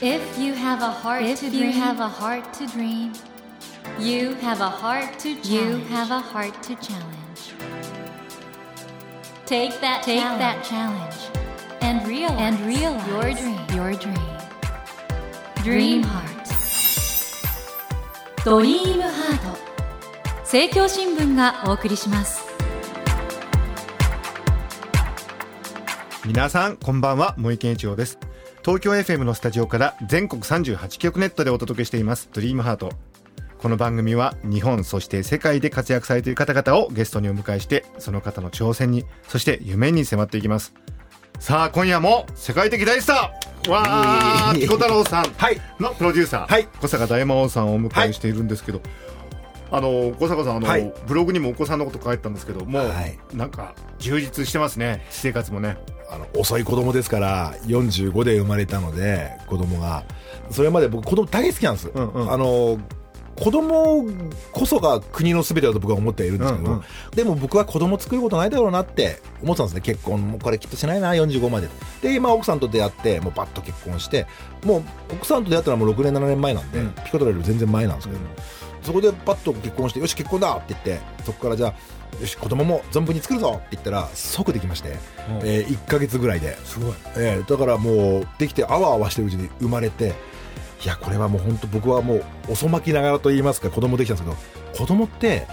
If you have a heart If to you dream, have a heart to dream, you have a heart to challenge. you have a heart to challenge. take that Take challenge that challenge and realize, and realize your dream. Your dream. Dream Dream heart. Heart ドリームハート政教新聞がお送りします皆さんこんばんは森健一郎です 東京 FM のスタジオから全国38局ネットでお届けしています「ドリームハート。この番組は日本そして世界で活躍されている方々をゲストにお迎えしてその方の挑戦にそして夢に迫っていきます。さあ今夜も世界的大スターわあピコ太郎さんはい。のプロデューサー、はい。小坂大魔王さんをお迎えしているんですけど、あの小坂さんあの、はい。ブログにもお子さんのこと書いてたんですけどもう、はい。なんか充実してますね。私生活もね。あの遅い子供ですから45で生まれたので子供が。それまで僕子供大好きなんです、うんうん。あの子供こそが国の全てだと僕は思ってはいるんですけど、うんうん。でも僕は子供作ることないだろうなって思ってたんですね。結婚もこれきっとしないな45まで。で今奥さんと出会ってもうバッと結婚してもう奥さんと出会ったのはもう6年7年前なんで、うん。ピコトラより全然前なんですけど、そこでパッと結婚してよし結婚だって言ってそこからじゃあよし子供も存分に作るぞって言ったら即できまして、えー1か月ぐらいで、すごい。えーだからもうできてあわあわしてるうちに生まれていやこれはもう本当僕はもう遅まきながらと言いますか子供できたんですけど子供って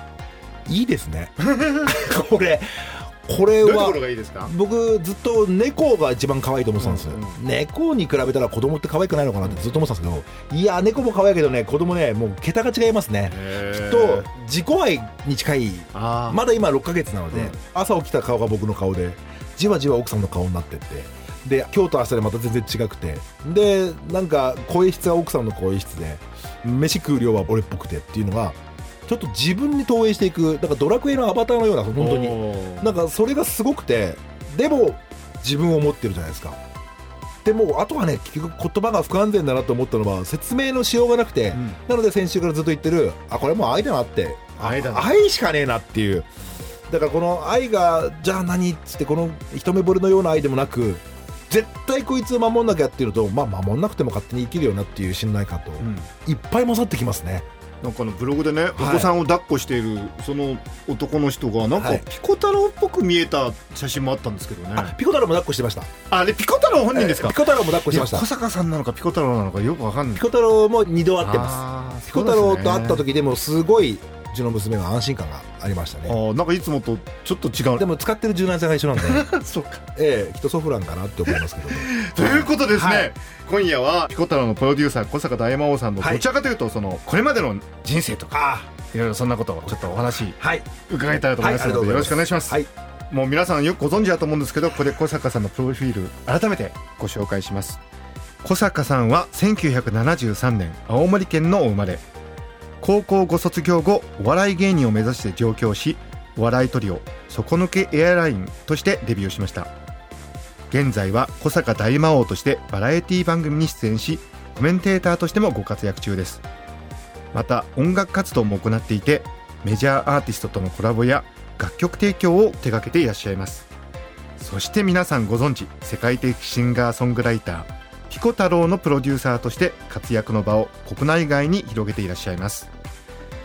いいですね。これこれは僕ずっと猫が一番可愛いと思ってたんですよ、うんう猫に比べたら子供って可愛くないのかなってずっと思ってたんですけどいや猫も可愛いけどね子供ねもう桁が違いますね。きっと自己愛に近い。まだ今6ヶ月なので、うん。朝起きた顔が僕の顔でじわじわ奥さんの顔になってってで今日と明日でまた全然違くてでなんか声質は奥さんの声質で飯食う量は俺っぽくてっていうのがちょっと自分に投影していくだからドラクエのアバターのような本当に。なんかそれがすごくてでも自分を持ってるじゃないですか。でもあとはね結局言葉が不完全だなと思ったのは説明のしようがなくて、ん。なので先週からずっと言ってるあこれもう愛だなって。愛だな。愛しかねえなっていう。だからこの愛がじゃあ何っつってこの一目惚れのような愛でもなく絶対こいつを守んなきゃっていうのとまあ守んなくても勝手に生きるよなっていう信頼感と、うん。いっぱい混ざってきますねなんかあのブログでね、お子さんを抱っこしているその男の人がなんかはい。ピコ太郎っぽく見えた写真もあったんですけどね、あピコ太郎も抱っこしてました。あれピコ太郎本人ですか、ピコ太郎も抱っこしてました。小坂さんなのかピコ太郎なのかよくわかんない。ピコ太郎も2度会ってます。ますピコ太郎と会った時でもすごいうちの娘は安心感がありましたあねーなんかいつもとちょっと違う。でも使ってる柔軟性が一緒なんで。そうか。ええきっとソフランかなって思いますけど ということですね、はい。今夜はピコ太郎のプロデューサー小坂大魔王さんのはい。どちらかというとそのこれまでの人生とかあいろいろそんなことをちょっとお話はい。伺いたいと思いますので、よろしくお願いします、はい。もう皆さんよくご存知だと思うんですけどここで小坂さんのプロフィール改めてご紹介します。小坂さんは1973年青森県のお生まれ高校ご卒業後お笑い芸人を目指して上京しお笑いトリオ底抜けエアラインとしてデビューしました。現在は小坂大魔王としてバラエティ番組に出演しコメンテーターとしてもご活躍中です。また音楽活動も行っていてメジャーアーティストとのコラボや楽曲提供を手掛けていらっしゃいます。そして皆さんご存知世界的シンガーソングライター。ピコ太郎のプロデューサーとして活躍の場を国内外に広げていらっしゃいます。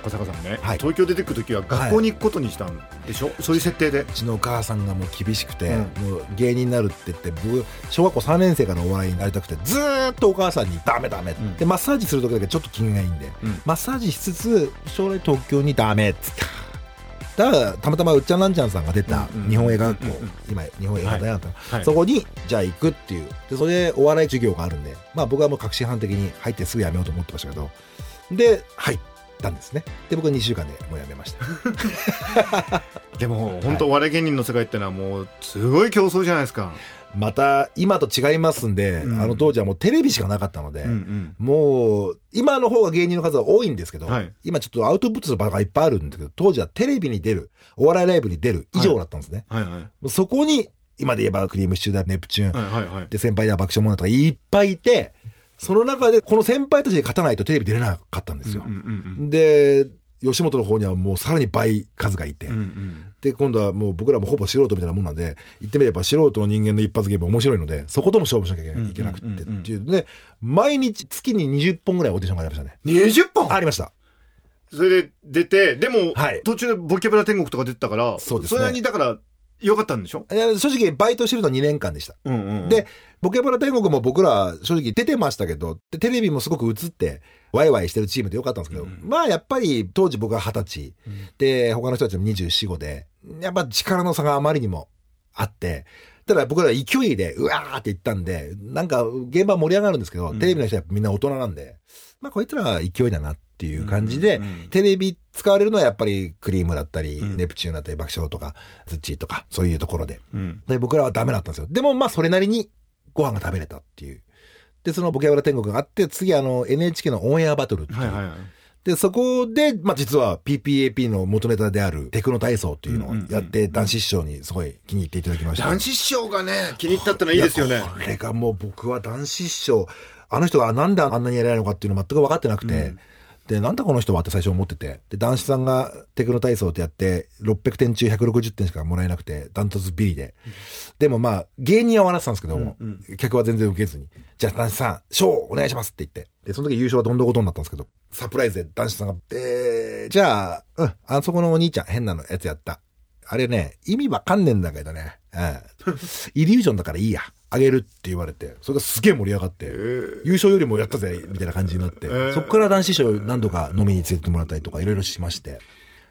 小坂さんね、はい。東京出てくる時は学校に行くことにしたんでしょ、そういう設定で？うちのお母さんがもう厳しくて、うもう芸人になるって言って僕小学校3年生からお笑いになりたくてずーっとお母さんに「ダメダメ」んでマッサージする時だけちょっと機嫌がいいんで、うん。マッサージしつつ将来東京にダメっつっただからたまたまうっちゃんなんちゃんさんが出た日本映画学校、今日本映画大学、はい。そこにじゃあ行くっていう。でそれでお笑い授業があるんで。まあ僕はもう確信犯的に入ってすぐ辞めようと思ってましたけど。で入ったんですね。で僕は2週間でもう辞めました。でも本当お笑い芸人の世界ってのはもうすごい競争じゃないですか、また今と違いますんで、うん。あの当時はもうテレビしかなかったので、うんうん。もう今の方が芸人の数は多いんですけど、はい。今ちょっとアウトプットする場がいっぱいあるんですけど当時はテレビに出るお笑いライブに出る以上だったんですね、はい。はい。そこに今で言えばクリームシチューだネプチューン、はいはいはい。で先輩では爆笑問題とかいっぱいいてその中でこの先輩たちで勝たないとテレビ出れなかったんですよ、うんうんうん。で吉本の方にはもうさらに倍数がいて、うんうんで、今度はもう僕らもほぼ素人みたいなもんなんで、言ってみれば素人の人間の一発芸も面白いので、そことも勝負しなきゃいけなくてっていうので、毎日月に20本ぐらいオーディションがありましたね。20本？ありました。それで出て、でも、はい途中でボキャブラ天国とか出てたから、そうですねれにだから、良かったんでしょ？正直バイトしてるのは2年間でした。うんうんで、ボケブラ天国も僕ら正直出てましたけど、でテレビもすごく映って、ワイワイしてるチームでよかったんですけど、まあやっぱり当時僕は20歳、で、他の人たちも24、5で、やっぱ力の差があまりにもあって、ただ僕ら勢いで、うわーって言ったんで、なんか現場盛り上がるんですけど、テレビの人はみんな大人なんで、まあこいつらは勢いだなっていう感じで、うん。うん。テレビ使われるのはやっぱりクリームだったり、ん。ネプチューンだったり、爆笑とか、ズッチーとか、そういうところで。うん。で、僕らはダメだったんですよ。でも、まあ、それなりにご飯が食べれたっていう。で、そのボキャブラ天国があって、次、あの、NHK のオンエアバトルっていう。はいはいはい。で、そこで、まあ、実は PPAP の元ネタであるテクノ体操っていうのをやって、男子師匠にすごい気に入っていただきました。男子師匠がね、気に入ったってのはいいですよねや。これがもう僕は男子師匠、あの人がなんであんなに偉いのかっていうの全く分かってなくて、で、なんだこの人はって最初思ってて、で、男子さんがテクノ体操ってやって、600点中160点しかもらえなくて、ダントツビリで。でもまあ、芸人は笑ってたんですけども、客は全然受けずに、じゃあ男子さん、賞お願いしますって言って、で、その時優勝はどんどんことになったんですけど、サプライズで男子さんが、えー、じゃあ、うん、あそこのお兄ちゃん、変なのやつやった。あれね、意味わかんねえんだけどね。うん。イリュージョンだからいいや。あげるって言われて、それがすげえ盛り上がって、優勝よりもやったぜ、みたいな感じになって、そこから男子賞何度か飲みに連れてもらったりとかいろいろしまして。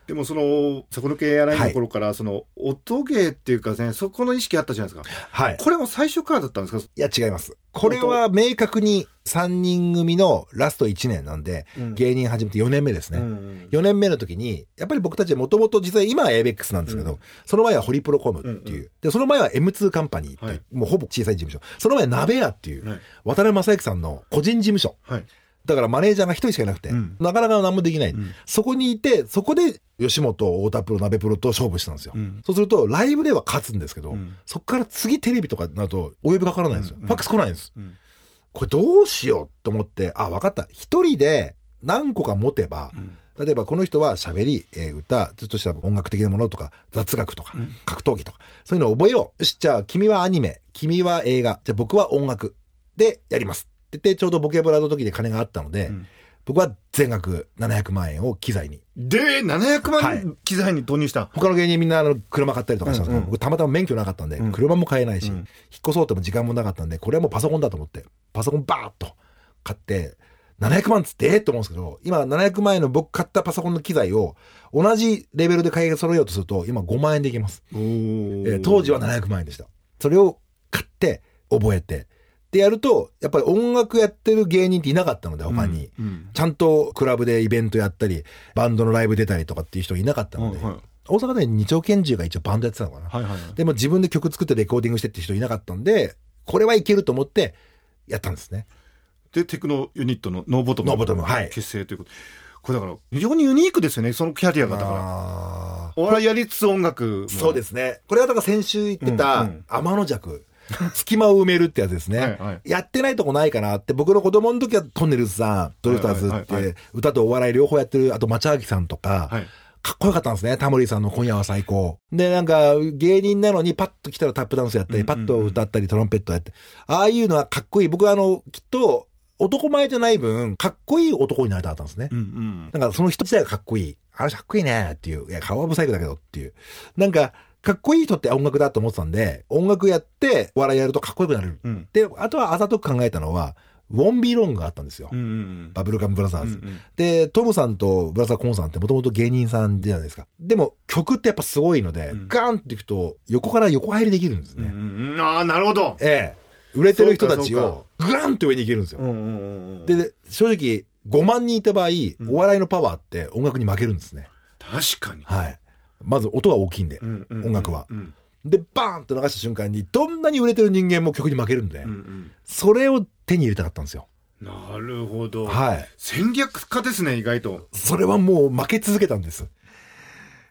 でもその、そこの系やらないところから、その、音芸っていうかね、そこの意識あったじゃないですか。はい。これも最初からだったんですか？いや、違います。これは明確に3人組のラスト1年なんで、芸人始めて4年目ですね。ん4年目の時に、やっぱり僕たちもともと実は今は ABEX なんですけど、その前はホリプロコムっていう、で、その前は M2 カンパニーってはいもうほぼ小さい事務所。その前は鍋屋っていう、はい渡辺正行さんの個人事務所。はい。だからマネージャーが一人しかいなくて、んなかなか何もできない、そこにいて、そこで吉本、太田プロ、鍋プロと勝負したんですよ。そうすると、ライブでは勝つんですけど、そこから次テレビとかになると、お呼びかからないんですよ。ファックス来ないんです。これどうしようと思って、あ、わかった。一人で何個か持てば、例えばこの人は喋り、えー歌、ちょっとした音楽的なものとか、雑学とか、格闘技とか、そういうのを覚えよう。よし、じゃあ君はアニメ、君は映画、じゃあ僕は音楽でやります。ってて、ちょうどボキャブラの時で金があったので、僕は全額700万円を機材に。で、700はい万機材に投入した。他の芸人みんなあの車買ったりとかしたんですけど、僕たまたま免許なかったんで、車も買えないし、引っ越そうとも時間もなかったんで、これはもうパソコンだと思って、パソコンバーッと買って、700万っつってええと思うんですけど、今700万円の僕買ったパソコンの機材を同じレベルで買い揃えようとすると、今5万円でいけます。おえー当時は700万円でした。それを買って、覚えて、でやると、やっぱり音楽やってる芸人っていなかったので、他に。ちゃんとクラブでイベントやったり、バンドのライブ出たりとかっていう人いなかったので、はいはい大阪で二丁拳銃が一応バンドやってたのかな。はいはいはい。でも自分で曲作ってレコーディングしてって人いなかったんで、これはいけると思ってやったんですね。で、テクノユニットのノーボトム。ノーボトムはい結成ということ。これだから、非常にユニークですよね、そのキャリアが。だから。あお笑いやりつつ音楽も。そうですね。これはだから先週言ってたうんうん天の邪鬼。隙間を埋めるってやつですね。はいはいやってないとこないかなって、僕の子供の時はとんねるずさん、ドリフターズって、歌とお笑い両方やってる、あとマチャアキさんとか、はい。かっこよかったんですね。タモリさんの今夜は最高。で、なんか、芸人なのにパッと来たらタップダンスやったり、パッと歌ったり、トランペットやって。ああいうのはかっこいい。僕はあの、きっと、男前じゃない分、かっこいい男になりたかったんですね。うんうん。なんかその人自体がかっこいい。あの人かっこいいねっていう。いや、顔はブサイクだけどっていう。なんか、かっこいい人って音楽だと思ってたんで、音楽やって、お笑いやるとかっこよくなれる。うんで、あとはあざとく考えたのは、ウォンビーロングがあったんですよ。うんうんバブルガムブラザーズ。うんうんで、トムさんとブラザーコーンさんってもともと芸人さんじゃないですか。でも曲ってやっぱすごいので、ガーンっていくと横から横入りできるんですね。うんうん。ああ、なるほど。ええ。売れてる人たちをグランって上に行けるんですよ。うんうんうんうん。で、で正直5万人いた場合、お笑いのパワーって音楽に負けるんですね。確かに。はい。まず音は大きいんで、うんうんうん音楽はう。んで、バーンと流した瞬間に、どんなに売れてる人間も曲に負けるんで、うんうん。それを手に入れたかったんですよ。なるほど。はい。戦略家ですね、意外と。それはもう負け続けたんです。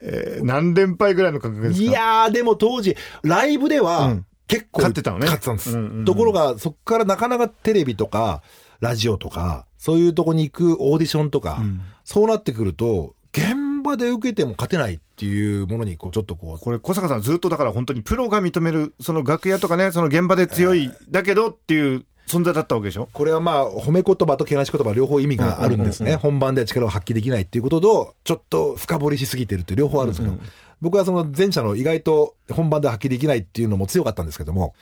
えー何連敗ぐらいの感覚ですか？いやー、でも当時、ライブでは、うん結構、勝ってたのね勝ってたんです。うんうんうんところが、そこからなかなかテレビとか、ラジオとか、そういうとこに行くオーディションとか、そうなってくると、場で受けても勝てないっていうものにこうちょっとこう。これ小坂さんずっとだから本当にプロが認めるその楽屋とかねその現場で強いだけどっていう存在だったわけでしょ？これはまあ褒め言葉とけなし言葉両方意味があるんですね、本番では力を発揮できないっていうこととちょっと深掘りしすぎてるって両方あるんですけど、僕はその前者の意外と本番で発揮できないっていうのも強かったんですけども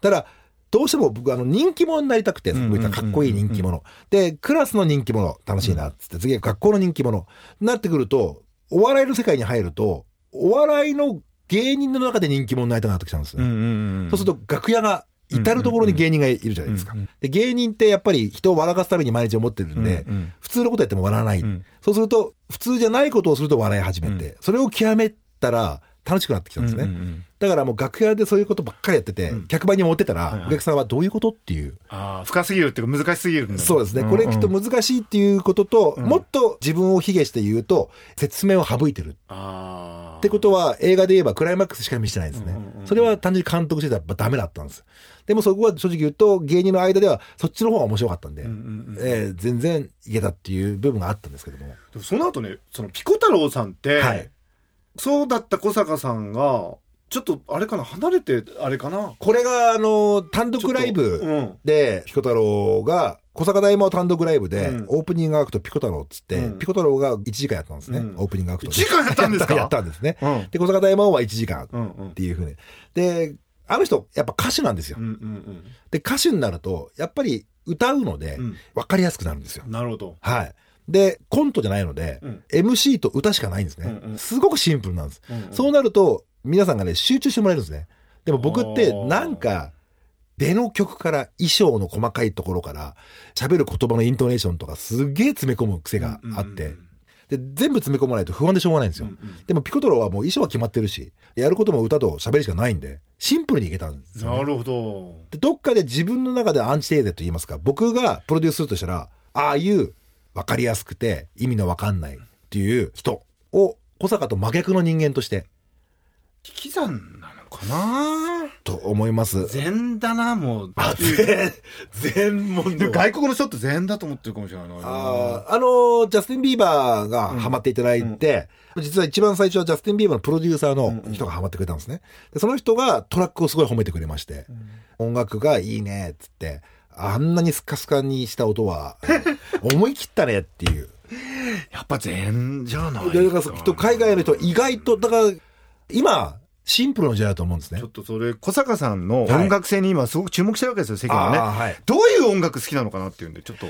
ただどうしても僕あの人気者になりたくて、んうんうん僕言ったかっこいい人気者。で、クラスの人気者、楽しいなっつって、次は学校の人気者。なってくると、お笑いの世界に入ると、お笑いの芸人の中で人気者になりたくなってきたんですね。そうすると楽屋が至る所に芸人がいるじゃないですか。で芸人ってやっぱり人を笑かすために毎日思ってるんで、うんうん普通のことやっても笑わない、ん。そうすると普通じゃないことをすると笑い始めて、それを極めたら楽しくなってきたんですね。うんうんうんだからもう楽屋でそういうことばっかりやってて、客場に持ってたら、はいはいお客さんはどういうことっていう。ああ深すぎるっていうか難しすぎるそうですね。これきっと難しいっていうことと、もっと自分を卑下して言うと、説明を省いてる。ああってことは映画で言えばクライマックスしか見せてないですね。それは単純に監督してたらダメだったんです。でもそこは正直言うと芸人の間ではそっちの方が面白かったんで、えー全然いけたっていう部分があったんですけども。でもその後ねそのピコ太郎さんって、はいそうだった小坂さんがちょっとあれかな離れてあれかな。これがあの単独ライうブん。でピコ太郎が小坂大魔単独ライブで、うん。オープニングアクトピコ太郎っつって、うん。ピコ太郎が1時間やったんですね、うん。オープニングアクト1時間やったんですか？やったんですね、うん。で小坂大魔王は1時間っうんうんていうふうにであの人やっぱ歌手なんですよ、うんうんで歌手になるとやっぱり歌うのでうん。分かりやすくなるんですよ、うんなるほど。はい。でコントじゃないので、うん。MC と歌しかないんですね、うんうん。すごくシンプルなんです、うんうん。そうなると皆さんがね集中してもらえるんですね。でも僕ってなんか出の曲から衣装の細かいところから喋る言葉のイントネーションとかすげえ詰め込む癖があって、で全部詰め込まないと不安でしょうがないんですよ、でもピコトロはもう衣装は決まってるしやることも歌と喋りしかないんでシンプルにいけたんですよね、なるほど。でどっかで自分の中でアンチテーゼと言いますか僕がプロデュースするとしたらああいう分かりやすくて意味の分かんないっていう人を小坂と真逆の人間として引き算なのかな？と思います。禅だなもう。あ全全問でも。外国の人って禅だと思ってるかもしれないなあーあのジャスティン・ビーバーがハマっていただいて、実は一番最初はジャスティン・ビーバーのプロデューサーの人がハマってくれたんですね。でその人がトラックをすごい褒めてくれまして、音楽がいいねっつって、あんなにスカスカにした音は 思い切ったねっていう。やっぱ禅じゃないでだからきっと海外の人は意外と、だから今、シンプルの時代だと思うんですね。ちょ。っとそれ小坂さんの音楽性に今すごく注目してるわけですよ世間はね、はい。どういう音楽好きなのかなっていうんでちょっと。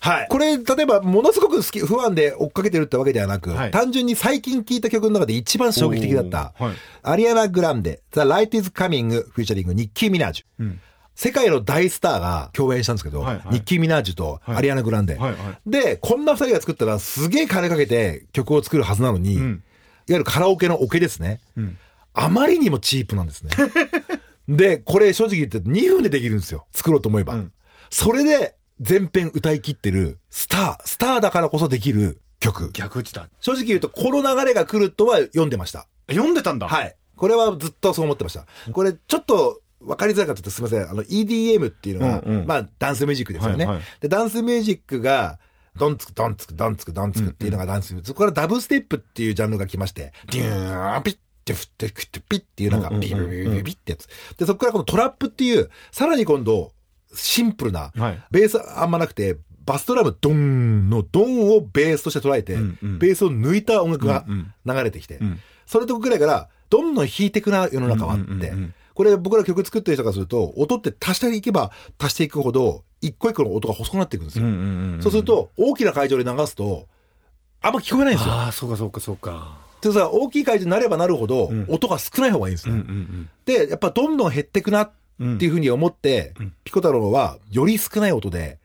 はい。これ、例えば、ものすごく好き、不安で追っかけてるってわけではなく、はい。単純に最近聴いた曲の中で一番衝撃的だった、はい。アリアナ・グランデ、The Light is Coming フューチャリング、ニッキー・ミナージュ。ん。世界の大スターが共演したんですけど、はいはい。ニッキー・ミナージュとアリアナ・グランデ。はいはい。で、こんな二人が作ったらすげえ金かけて曲を作るはずなのに、ん。いわゆるカラオケのオケですね。んあまりにもチープなんですね。で、これ正直言って2分でできるんですよ。作ろうと思えば。んそれで全編歌い切ってるスター、スターだからこそできる曲。逆打ちだ正直言うとこの流れが来るとは読んでました。読んでたんだはい。これはずっとそう思ってました。これちょっと分かりづらかったとすみません。あの EDM っていうのは、うんうんまあダンスミュージックですよね。はいはいで、ダンスミュージックが、ドンツクドンツクドンツクドンツクっていうのがダンスミュージック。そこからダブステップっていうジャンルが来まして、デューンピッて振ってクッてピッっていうなんかビビビビビビってやつ。で、そこからこのトラップっていう、さらに今度、シンプルな、はいベースあんまなくて、バスドラムドンのドンをベースとして捉えて、んうんベースを抜いた音楽がうん流れてきて、んそれとぐらいから、どんどん弾いていくな世の中はあって、うんうんうんうんこれ僕ら曲作ってる人からすると、音って足していけば足していくほど、一個一個の音が細くなっていくんですよ。そうすると、大きな会場で流すと、あんま聞こえないんですよ。ああそうかそうかそうかでさ、大きい会場になればなるほど、ん音が少ない方がいいんですよ。うんうんで、やっぱどんどん減ってくなっていうふうに思って、ピコ太郎はより少ない音で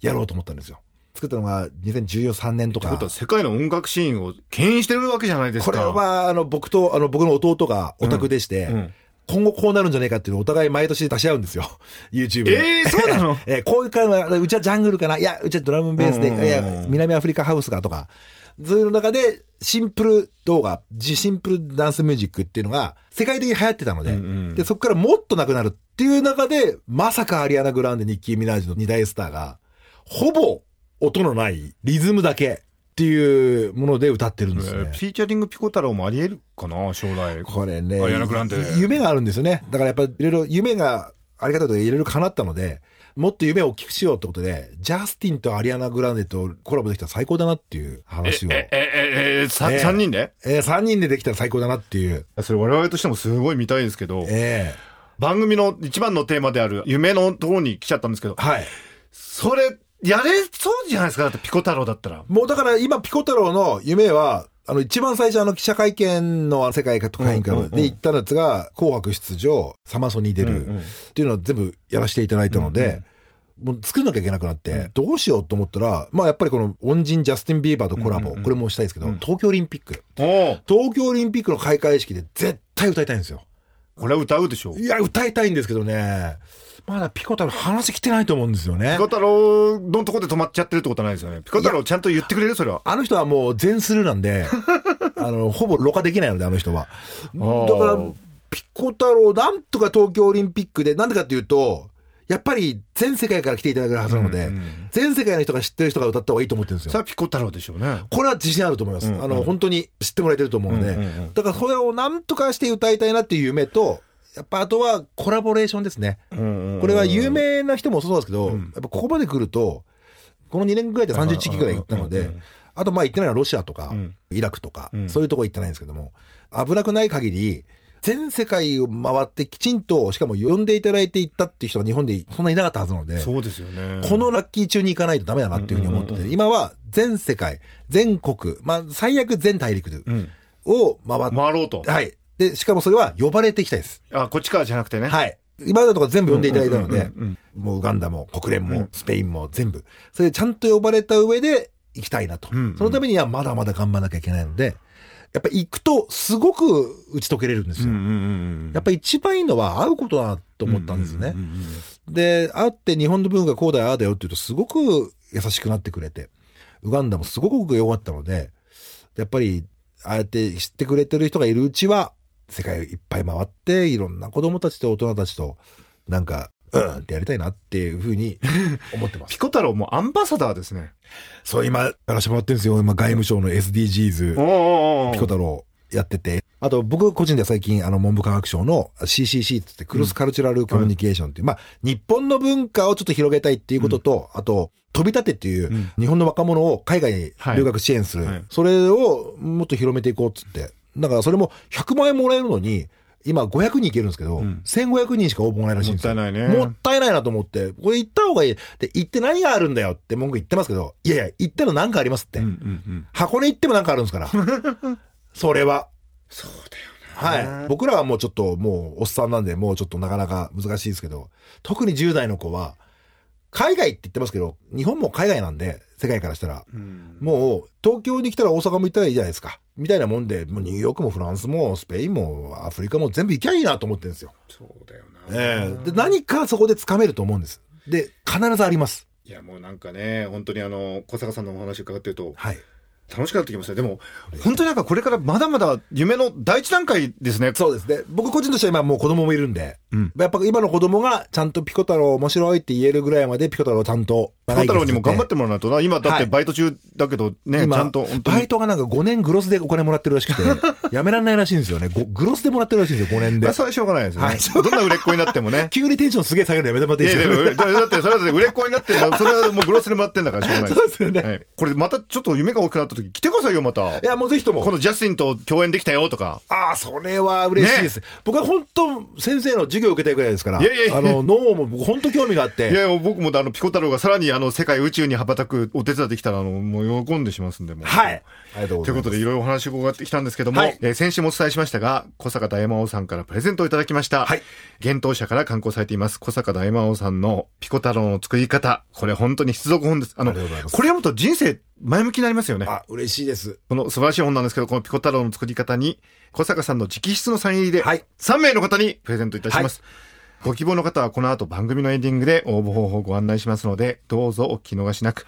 やろうと思ったんですよ。作ったのが2014年とかとは。世界の音楽シーンを牽引してるわけじゃないですかこれは、あの、僕と、あの、僕の弟がオタクでして、うんうん今後こうなるんじゃねえかっていうのをお互い毎年出し合うんですよ。YouTube で。えーそうなの？えーこういう会話、うちはジャングルかな？いや、うちはドラムベースで、いや、南アフリカハウスかとか。そういうの中で、シンプル動画、ジシンプルダンスミュージックっていうのが世界的に流行ってたので、うんうんで、そこからもっとなくなるっていう中で、まさかアリアナ・グランデ、ニッキー・ミナージュの二大スターが、ほぼ音のないリズムだけっていうもので歌ってるんですね。えーフィーチャリングピコ太郎もありえるかな将来。これねアリアナグランデ、夢があるんですよね。だからやっぱいろいろ夢がありがたいことでいろいろ叶ったので、もっと夢を大きくしようってことで、ジャスティンとアリアナ・グランデとコラボできたら最高だなっていう話を。え、え、え、え、さええ三人で？えー、3人でできたら最高だなっていう。それ我々としてもすごい見たいですけど、え番組の一番のテーマである夢のところに来ちゃったんですけどえ、はい。それ、やれそうじゃないですか？だってピコ太郎だったら。もうだから今ピコ太郎の夢は、あの一番最初あの記者会見の世界特派員会で行ったやつが紅白出場、サマソニー出る。っていうのを全部やらせていただいたので、もう作んなきゃいけなくなって、どうしようと思ったら、まあやっぱりこの恩人ジャスティン・ビーバーとコラボ、これもしたいですけど、東京オリンピック。東京オリンピックの開会式で絶対歌いたいんですよ。これは歌うでしょう。いや、歌いたいんですけどね、まだピコ太郎話来てないと思うんですよねピコ。太郎のとこで止まっちゃってるってことはないですよね。ピコ太郎ちゃんと言ってくれるそれは。あの人はもう全スルーなんで、あの、ほぼろ過できないので、あの人は。ーだから、ピコ太郎、なんとか東京オリンピックで、なんでかっていうと、やっぱり全世界から来ていただけるはずなので、全世界の人が知ってる人が歌った方がいいと思ってるんですよ。それはピコ太郎でしょうね。これは自信あると思います。うんうんあの、本当に知ってもらえてると思うので、うんうんうんだからそれをなんとかして歌いたいなっていう夢と、やっぱあとはコラボレーションですね。これは有名な人もそうなんですけど、やっぱここまで来ると、この2年ぐらいで31期ぐらい行ったので、あとまあ行ってないのはロシアとか、んイラクとか、んそういうとこ行ってないんですけども、危なくない限り、全世界を回ってきちんと、しかも呼んでいただいて行ったっていう人が日本でそんなにいなかったはずなので、そうですよね。このラッキー中に行かないとダメだなっていうふうに思ってて、今は全世界、全国、まあ最悪全大陸んを回って、回ろうと。はい。で、しかもそれは呼ばれていきたいです。あ、こっちからじゃなくてね。はい。今までのところ全部呼んでいただいたのでもうウガンダも国連もスペインも全部。それでちゃんと呼ばれた上で行きたいなと。んうんそのためにはまだまだ頑張らなきゃいけないので、やっぱ行くとすごく打ち解けれるんですよ。やっぱ一番いいのは会うことだなと思ったんですね。で、会って日本の文化こうだよ、ああだよって言うとすごく優しくなってくれて、ウガンダもすごく良かったので、やっぱり、ああやって知ってくれてる人がいるうちは、世界いっぱい回って、いろんな子供たちと大人たちと、なんか、うんってやりたいなっていうふうに 思ってますピ。コ太郎もアンバサダーですね。そう、今、やらせてもらってるんですよ。今、外務省の SDGs、おピコ太郎やってて。あと、僕個人では最近、あの、文部科学省の CCC ってって、クロスカルチュラルコミュニケーションっていう、まあ、日本の文化をちょっと広げたいっていうことと、あと、飛び立てっていう、ん日本の若者を海外に留学支援する、はいはいそれをもっと広めていこうっつって。だから、それも100万円もらえるのに、今500人いけるんですけど、1500人しか応募もないらしいんですよ。もったいないねもったいないなと思って、これ行った方がいい。で、行って何があるんだよって文句言ってますけど、いやいや、行ったら何かありますって。うんうんうん。箱根行ってもなんかあるんですから。それは。そうだよね。はい。僕らはもうちょっともうおっさんなんで、もうちょっとなかなか難しいですけど、特に10代の子は、海外って言ってますけど、日本も海外なんで、世界からしたら。もう、東京に来たら大阪も行ったらいいじゃないですか。みたいなもんで、もうニューヨークもフランスもスペインもアフリカも全部行きゃいいなと思ってるんですよ。そうだよええで、何かそこで掴めると思うんです。で、必ずあります。いや、もうなんかね、本当にあの、小坂さんのお話伺ってると、はい。楽しくなってきましたね。でも、本当になんかこれからまだまだ夢の第一段階ですね。そうですね。僕個人としては今もう子供もいるんで、うんやっぱ今の子供がちゃんとピコ太郎面白いって言えるぐらいまでピコ太郎をちゃんとピコ太郎にも頑張っってもらわないとな。今だってバイト中だけどね、今ちゃんと。バイトがなんか5年グロスでお金もらってるらしくて、やめられないらしいんですよね。ごグロスでもらってるらしいんですよ、5年でまあ。それはしょうがないですよね。はいどんな売れっ子になってもね。急にテンションすげえ下げるのやめてもらっていいやいやいですかだだって、それは売れっ子になってそれはもうグロスでもらってんだからしょうがない そうですよねはいこれまたちょっと夢が大きくなった時来てくださいよ、またい。や、もうぜひとも。このジャスティンと共演できたよとか。ああ、それは嬉しいです。僕は本当、先生の授業を受けたいぐらいですから。いやいやいやあの、脳も僕本当興味があって。いやいや、僕もあの、ピコ太郎がさらにあの、世界宇宙に羽ばたくお手伝いできたら、あの、もう喜んでしますんで、もう。はい。ありがとうございます。ということで、いろいろお話を伺ってきたんですけども、はいえー先週もお伝えしましたが、小坂大魔王さんからプレゼントをいただきました。はい。幻冬舎から刊行されています、小坂大魔王さんのピコ太郎の作り方。これ本当に必読本です。あの、あこれ読むと人生前向きになりますよね。あ、嬉しいです。この素晴らしい本なんですけど、このピコ太郎の作り方に、小坂さんの直筆のサイン入りで、はい3名の方にプレゼントいたします。ご希望の方はこの後番組のエンディングで応募方法をご案内しますので、どうぞお聞き逃しなく。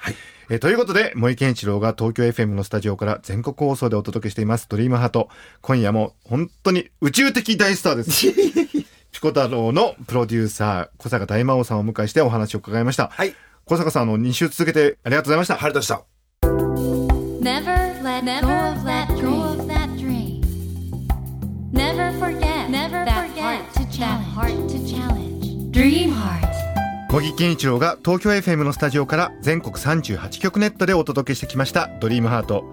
えーということで、森健一郎が東京 FM のスタジオから全国放送でお届けしています、ドリームハート。今夜も本当に宇宙的大スターです。ピコ太郎のプロデューサー、小坂大魔王さんをお迎えしてお話を伺いました。はい。小坂さん、あの、2週続けてありがとうございました。晴れたした。Never let go of that go of that dream. Never forget never that forget heart to that heart to challenge. Dream heart. 茂木健一郎が東京 FM のスタジオから全国38局ネットでお届けしてきました「ドリームハート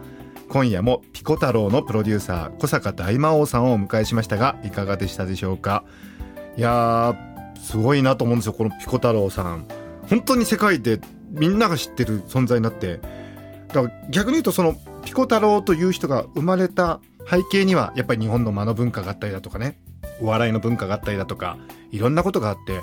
今夜もピコ太郎のプロデューサー小坂大魔王さんをお迎えしましたがいかがでしたでしょうか？いやーすごいなと思うんですよこのピコ太郎さん本当に世界でみんなが知ってる存在になってだから逆に言うとそのピコ太郎という人が生まれた背景にはやっぱり日本の間の文化があったりだとかねお笑いの文化があったりだとかいろんなことがあって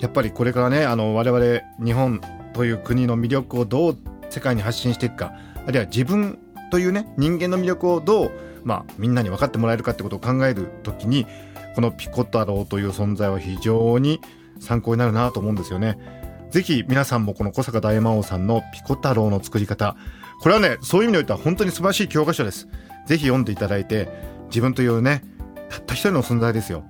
やっぱりこれからねあの我々日本という国の魅力をどう世界に発信していくかあるいは自分というね人間の魅力をどう、まあ、みんなに分かってもらえるかってことを考える時にこのピコ太郎という存在は非常に参考になるなと思うんですよね。ぜひ皆さんもこの小坂大魔王さんのピコ太郎の作り方。これはねそういう意味においては本当に素晴らしい教科書です。ぜひ読んでいただいて自分というねたった一人の存在ですよ。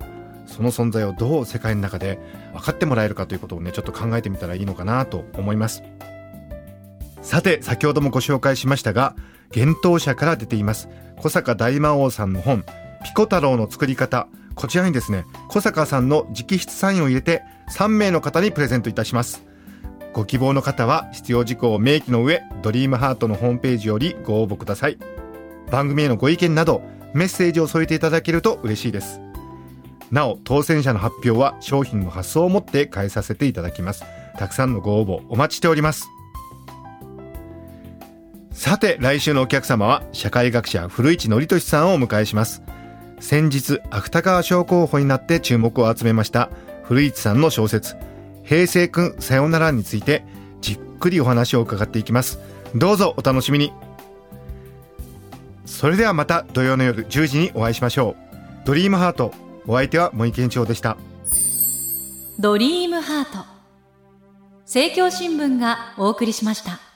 その存在をどう世界の中で分かってもらえるかということをねちょっと考えてみたらいいのかなと思います。さて先ほどもご紹介しましたが幻冬舎から出ています。小坂大魔王さんの本ピコ太郎の作り方。こちらにですね小坂さんの直筆サインを入れて3名の方にプレゼントいたします。ご希望の方は必要事項を明記の上ドリームハートのホームページよりご応募ください。番組へのご意見などメッセージを添えていただけると嬉しいです。なお当選者の発表は商品の発送をもって返させていただきます。たくさんのご応募お待ちしております。さて来週のお客様は社会学者古市憲寿さんをお迎えします。先日芥川賞候補になって注目を集めました古市さんの小説平成くんさよならについてじっくりお話を伺っていきます。どうぞお楽しみに。それではまた土曜の夜10時にお会いしましょう。ドリームハートお相手は森健一郎でした。ドリームハート。政教新聞がお送りしました。